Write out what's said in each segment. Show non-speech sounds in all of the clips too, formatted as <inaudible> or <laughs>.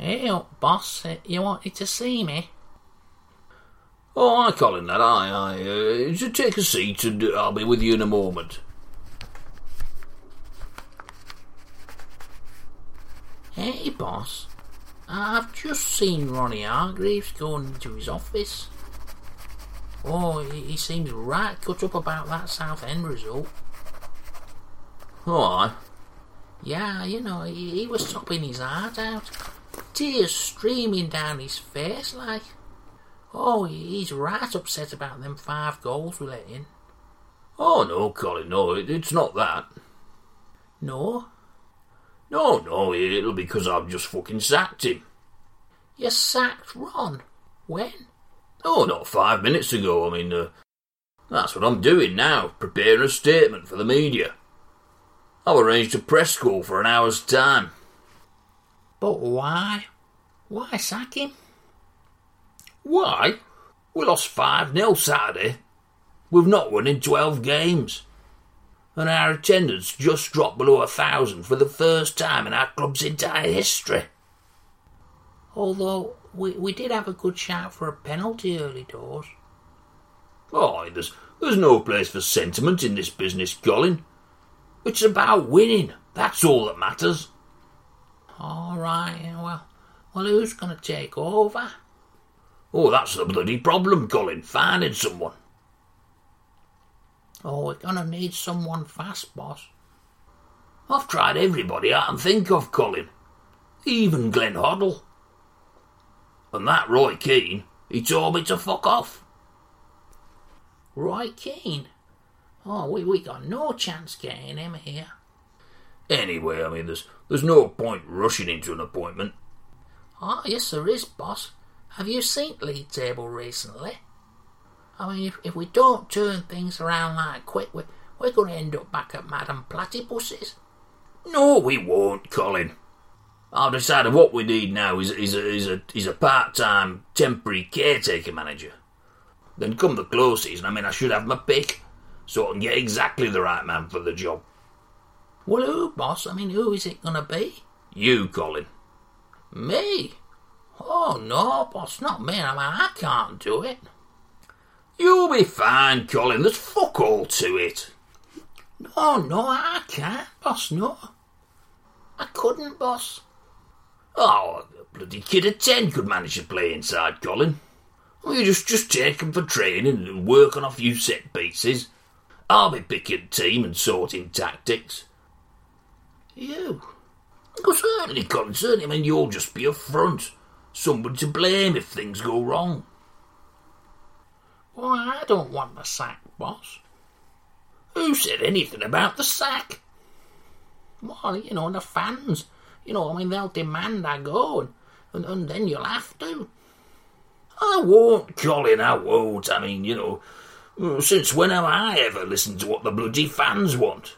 Hey up, boss. Uh, You wanted to see me? Oh, I Colin, that I, I. Uh, just take a seat and uh, I'll be with you in a moment. Hey, boss. I've just seen Ronnie Hargreaves going into his office. Oh, he, seems right cut up about that Southend result. Oh, aye. Yeah, you know, he, he was sobbing his heart out. Tears streaming down his face like. Oh, he's right upset about them five goals we let in. Oh, no, Colin, no, it, it's not that. No? No, no, it'll be because I've just fucking sacked him. You sacked Ron? When? Oh, not five minutes ago, I mean, uh, that's what I'm doing now, preparing a statement for the media. I've arranged a press call for an hour's time. But why? Why sack him? Why? We lost 5 0 Saturday. We've not won in 12 games. And our attendance just dropped below a thousand for the first time in our club's entire history. Although we, we did have a good shout for a penalty early doors. Oh, there's, there's no place for sentiment in this business, Colin. It's about winning. That's all that matters. All right, well, well, who's going to take over? Oh, that's the bloody problem, Colin, finding someone. Oh, we're going to need someone fast, boss. I've tried everybody I can think of, Colin. Even Glenn Hoddle. And that Roy Keane, he told me to fuck off. Roy Keane. Oh, we, we got no chance getting him here. Anyway, I mean, there's, there's no point rushing into an appointment. Oh, yes, there is, boss. Have you seen league table recently? I mean, if, if we don't turn things around like quick, we, we're going to end up back at Madame Platypus's. No, we won't, Colin. I've decided what we need now is, is a, is a, is a part-time temporary caretaker manager. Then come the close season, I mean, I should have my pick, so I can get exactly the right man for the job. Well, who, boss? I mean, who is it going to be? You, Colin. Me? Oh, no, boss, not me. I mean, I can't do it. You'll be fine, Colin. There's fuck all to it. No, no, I can't, boss, no. I couldn't, boss. Oh, a bloody kid of ten could manage to play inside, Colin. Well, you just just take 'em for training and work on a few set pieces. I'll be picking team and sorting tactics. You? Oh, certainly, Colin, certainly. I mean, you'll just be a front. Somebody to blame if things go wrong. Well, I don't want the sack, boss. Who said anything about the sack? Well, you know, the fans. You know, I mean, they'll demand I go, and, and, and then you'll have to. I won't, Colin, I won't. I mean, you know, since when have I ever listened to what the bloody fans want?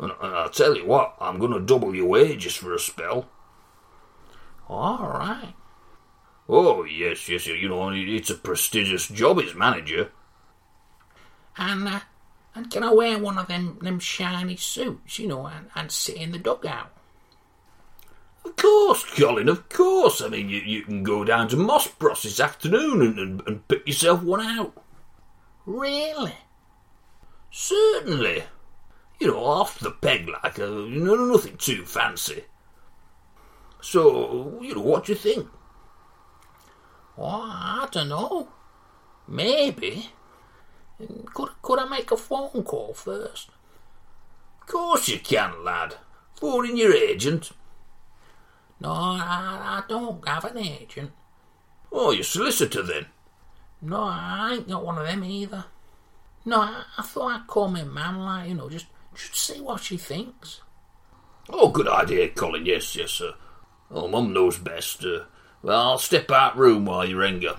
And, I'll tell you what, I'm going to double your wages for a spell. All right. Oh, yes, yes, you know, it's a prestigious job as manager. And, uh, and can I wear one of them, them shiny suits, you know, and, and sit in the dugout? Of course, Colin, of course. I mean, you, you can go down to Moss Bros this afternoon and, and, and pick yourself one out. Really? Certainly. You know, off the peg like, uh, know, nothing too fancy. So, you know, what do you think? Oh, I don't know. Maybe. Could, could I make a phone call first? Of course you can, lad. Phone in your agent. No, I, I don't have an agent. Oh, your solicitor then. No, I ain't got one of them either. No, I, I thought I'd call my man, like, you know, just, just see what she thinks. Oh, good idea, Colin. Yes, yes, sir. Oh, Mum knows best. Uh, well, I'll step out room while you ring her.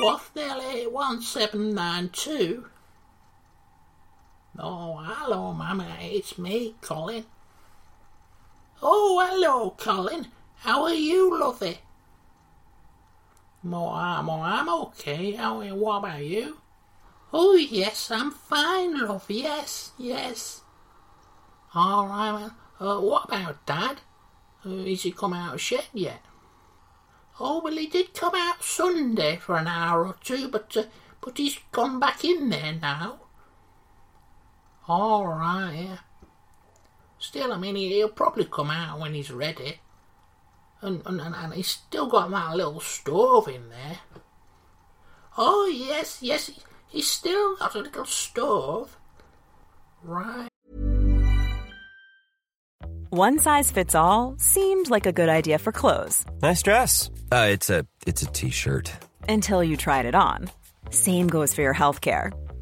Wathnell 1792. Oh, hello, Mamma. It's me, Colin. Oh, hello, Colin. How are you, lovey? Oh, I'm, oh, I'm okay. How, what about you? Oh, yes, I'm fine, love. Yes, yes. All right, man. Uh, what about Dad? Uh, is he come out of shed yet? Oh, well, he did come out Sunday for an hour or two, but uh, but he's gone back in there now. All right, yeah. Still, I mean, he'll probably come out when he's ready. And, and, and he's still got that little stove in there. Oh, yes, yes, he's still got a little stove. Right. One size fits all seemed like a good idea for clothes. Nice dress. Uh, it's a it's a t-shirt. Until you tried it on. Same goes for your health care.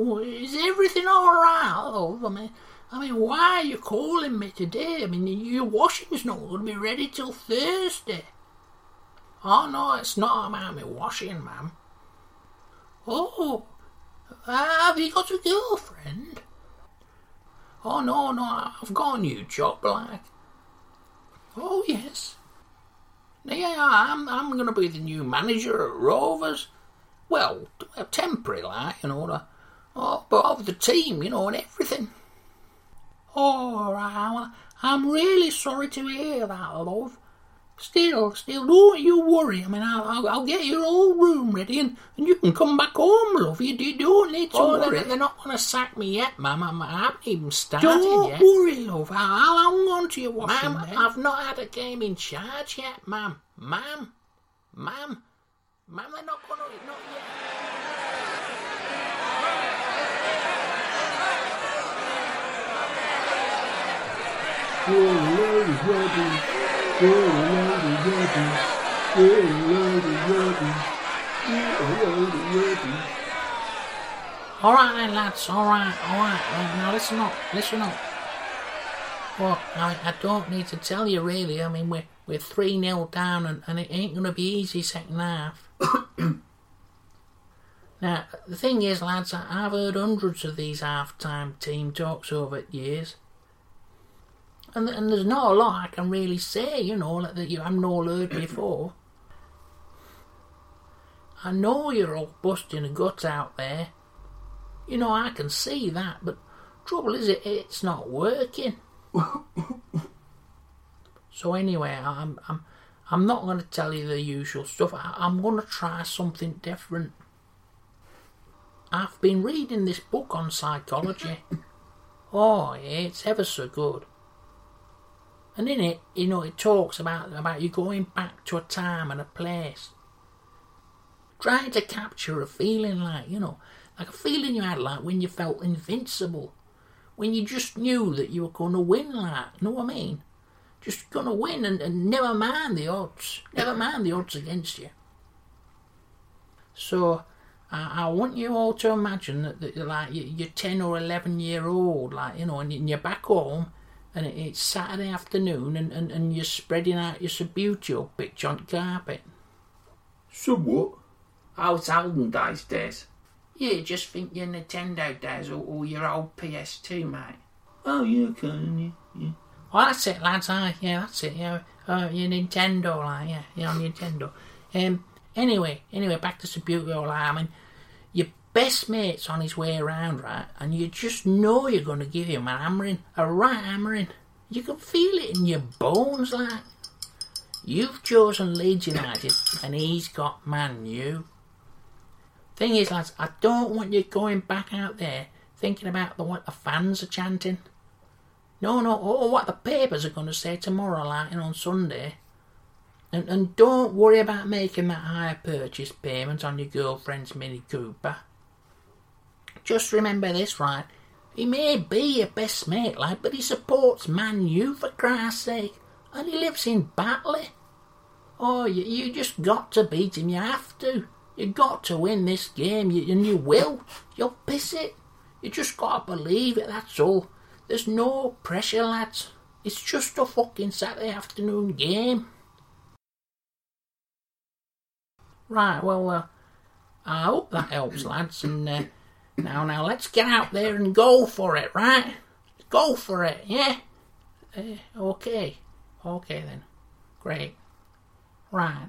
Oh, is everything all right? Oh, I mean, I mean, why are you calling me today? I mean, your washing's not going to be ready till Thursday. Oh no, it's not about me washing, ma'am. Oh, have you got a girlfriend? Oh no, no, I've got a new job, like. Oh yes. Yeah, I'm I'm gonna be the new manager at Rovers. Well, temporary, like you know, oh, but of the team, you know, and everything. Oh, I'm really sorry to hear that, love. Still, still, don't you worry. I mean, I'll, I'll, I'll get your old room ready and, and you can come back home, love. You, you don't need to Oh, worry. they're, they're not going to sack me yet, ma'am. I'm, I haven't even started yet. Don't yet. worry, love. I'll, I'll hang on to your washing. Ma'am, then. I've not had a game in charge yet, ma'am. Ma'am, ma'am, ma'am, they're not going to... Not yet. All right then, lads. All right, all right. Now listen up, listen up. Well, I, I don't need to tell you really. I mean, we're we're three 0 down, and, and it ain't gonna be easy second half. <coughs> now, the thing is, lads, I've heard hundreds of these half-time team talks over the years, and and there's not a lot I can really say. You know, like that you haven't all heard before. I know you're all busting a gut out there. You know, I can see that, but trouble is, it it's not working. so anyway, I'm I'm I'm not going to tell you the usual stuff. I, I'm going to try something different. I've been reading this book on psychology. <laughs> oh, it's ever so good. And in it, you know, it talks about about you going back to a time and a place, trying to capture a feeling like you know, like a feeling you had like when you felt invincible, when you just knew that you were to win. Like, you know what I mean? Just to win and, and never mind the odds, never mind the odds against you. So, I, I want you all to imagine that, that like you- you're ten or eleven year old, like you know, and you're back home, and it, it's Saturday afternoon, and, and, and you're spreading out your Subbuteo pitch on carpet. Somewhat. Oh, it's olden days, Des. You just think your Nintendo days or, or your old PS2, mate. Oh, yeah, can you? Yeah. Well, that's it, lads. Aye, yeah, that's it. Yeah, uh, your Nintendo, like, yeah, yeah, on Nintendo. Um, anyway, anyway, back to Subbuteo, like, I mean, your best mate's on his way around, right? And you just know you're going to give him an hammering, a right hammering. You can feel it in your bones, like. You've chosen Leeds United, and he's got Man U. Thing is, lads, I don't want you going back out there thinking about the, what the fans are chanting. No, no, or what the papers are going to say tomorrow, like on Sunday. And, and don't worry about making that hire purchase payment on your girlfriend's Mini Cooper. Just remember this, right? He may be your best mate, like, but he supports Man U for Christ's sake, and he lives in Batley. Oh, you, you just got to beat him. You have to. You got to win this game, you, and you will. You'll piss it. You just got to believe it. That's all. There's no pressure, lads. It's just a fucking Saturday afternoon game. Right. Well, uh, I hope that helps, lads. And uh, now, now, let's get out there and go for it. Right? Go for it. Yeah. Uh, okay. Okay then. Great. Right.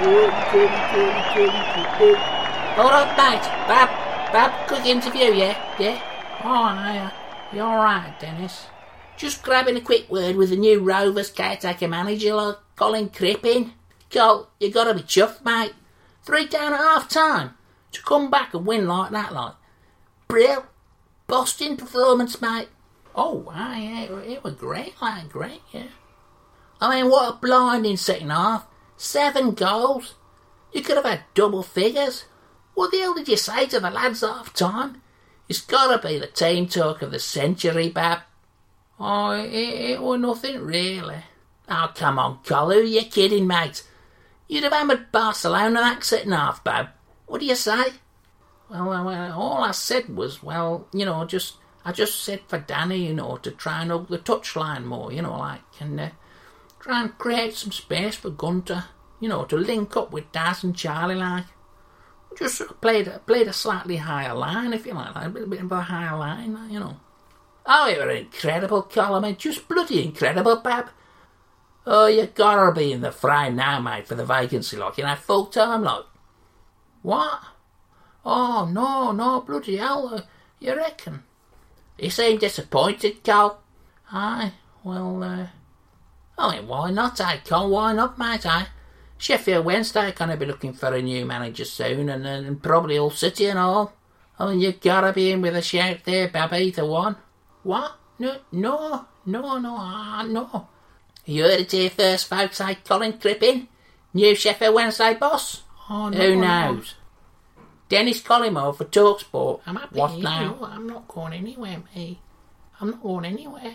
Hold on, mate. Bab, Bab, quick interview, yeah? Yeah? Oh, aye, aye. You alright, Dennis? Just grabbing a quick word with the new Rovers caretaker manager, like Colin Crippen. Cole, you gotta be chuffed, mate. Three down at half time. To come back and win like that, like. Brill. Boston performance, mate. Oh, aye, yeah, it was great, like, great, yeah. I mean, what a blinding second half. Seven goals. You could have had double figures. What the hell did you say to the lads half time? It's gotta be the team talk of the century, Bab. Oh, it, it was nothing really. Oh, come on, Col, who you kidding, mate? You'd have hammered Barcelona that second half, Bab. What do you say? Well, well, well, all I said was, well, you know, just I just said for Danny, you know, to try and hug the touchline more, you know, like, and uh, try and create some space for Gunter, you know, to link up with Daz and Charlie, like. Just sort of played, played a slightly higher line, if you like, like a bit, bit of a higher line, you know. Oh, it were incredible, Colin, mate, just bloody incredible, Bab. Oh, you gotta be in the fray now, mate, for the vacancy, like, you know, full time, like. What? Oh, no, no, bloody hell, uh, you reckon? You seem disappointed, Cole. Aye, well, uh, I mean, why not, eh, Cole? Why not, mate, eh? Sheffield Wednesday are going to be looking for a new manager soon, and, and probably all City and all. I mean, you gotta be in with a shout there, Bab, the one. What? No, no, no, no, ah, no. You heard it here first, folks, eh, Colin Crippen? New Sheffield Wednesday boss? Oh, no, Who no. knows? Dennis Collymore for Talksport. I'm happy. What now? I'm not going anywhere, mate. I'm not going anywhere.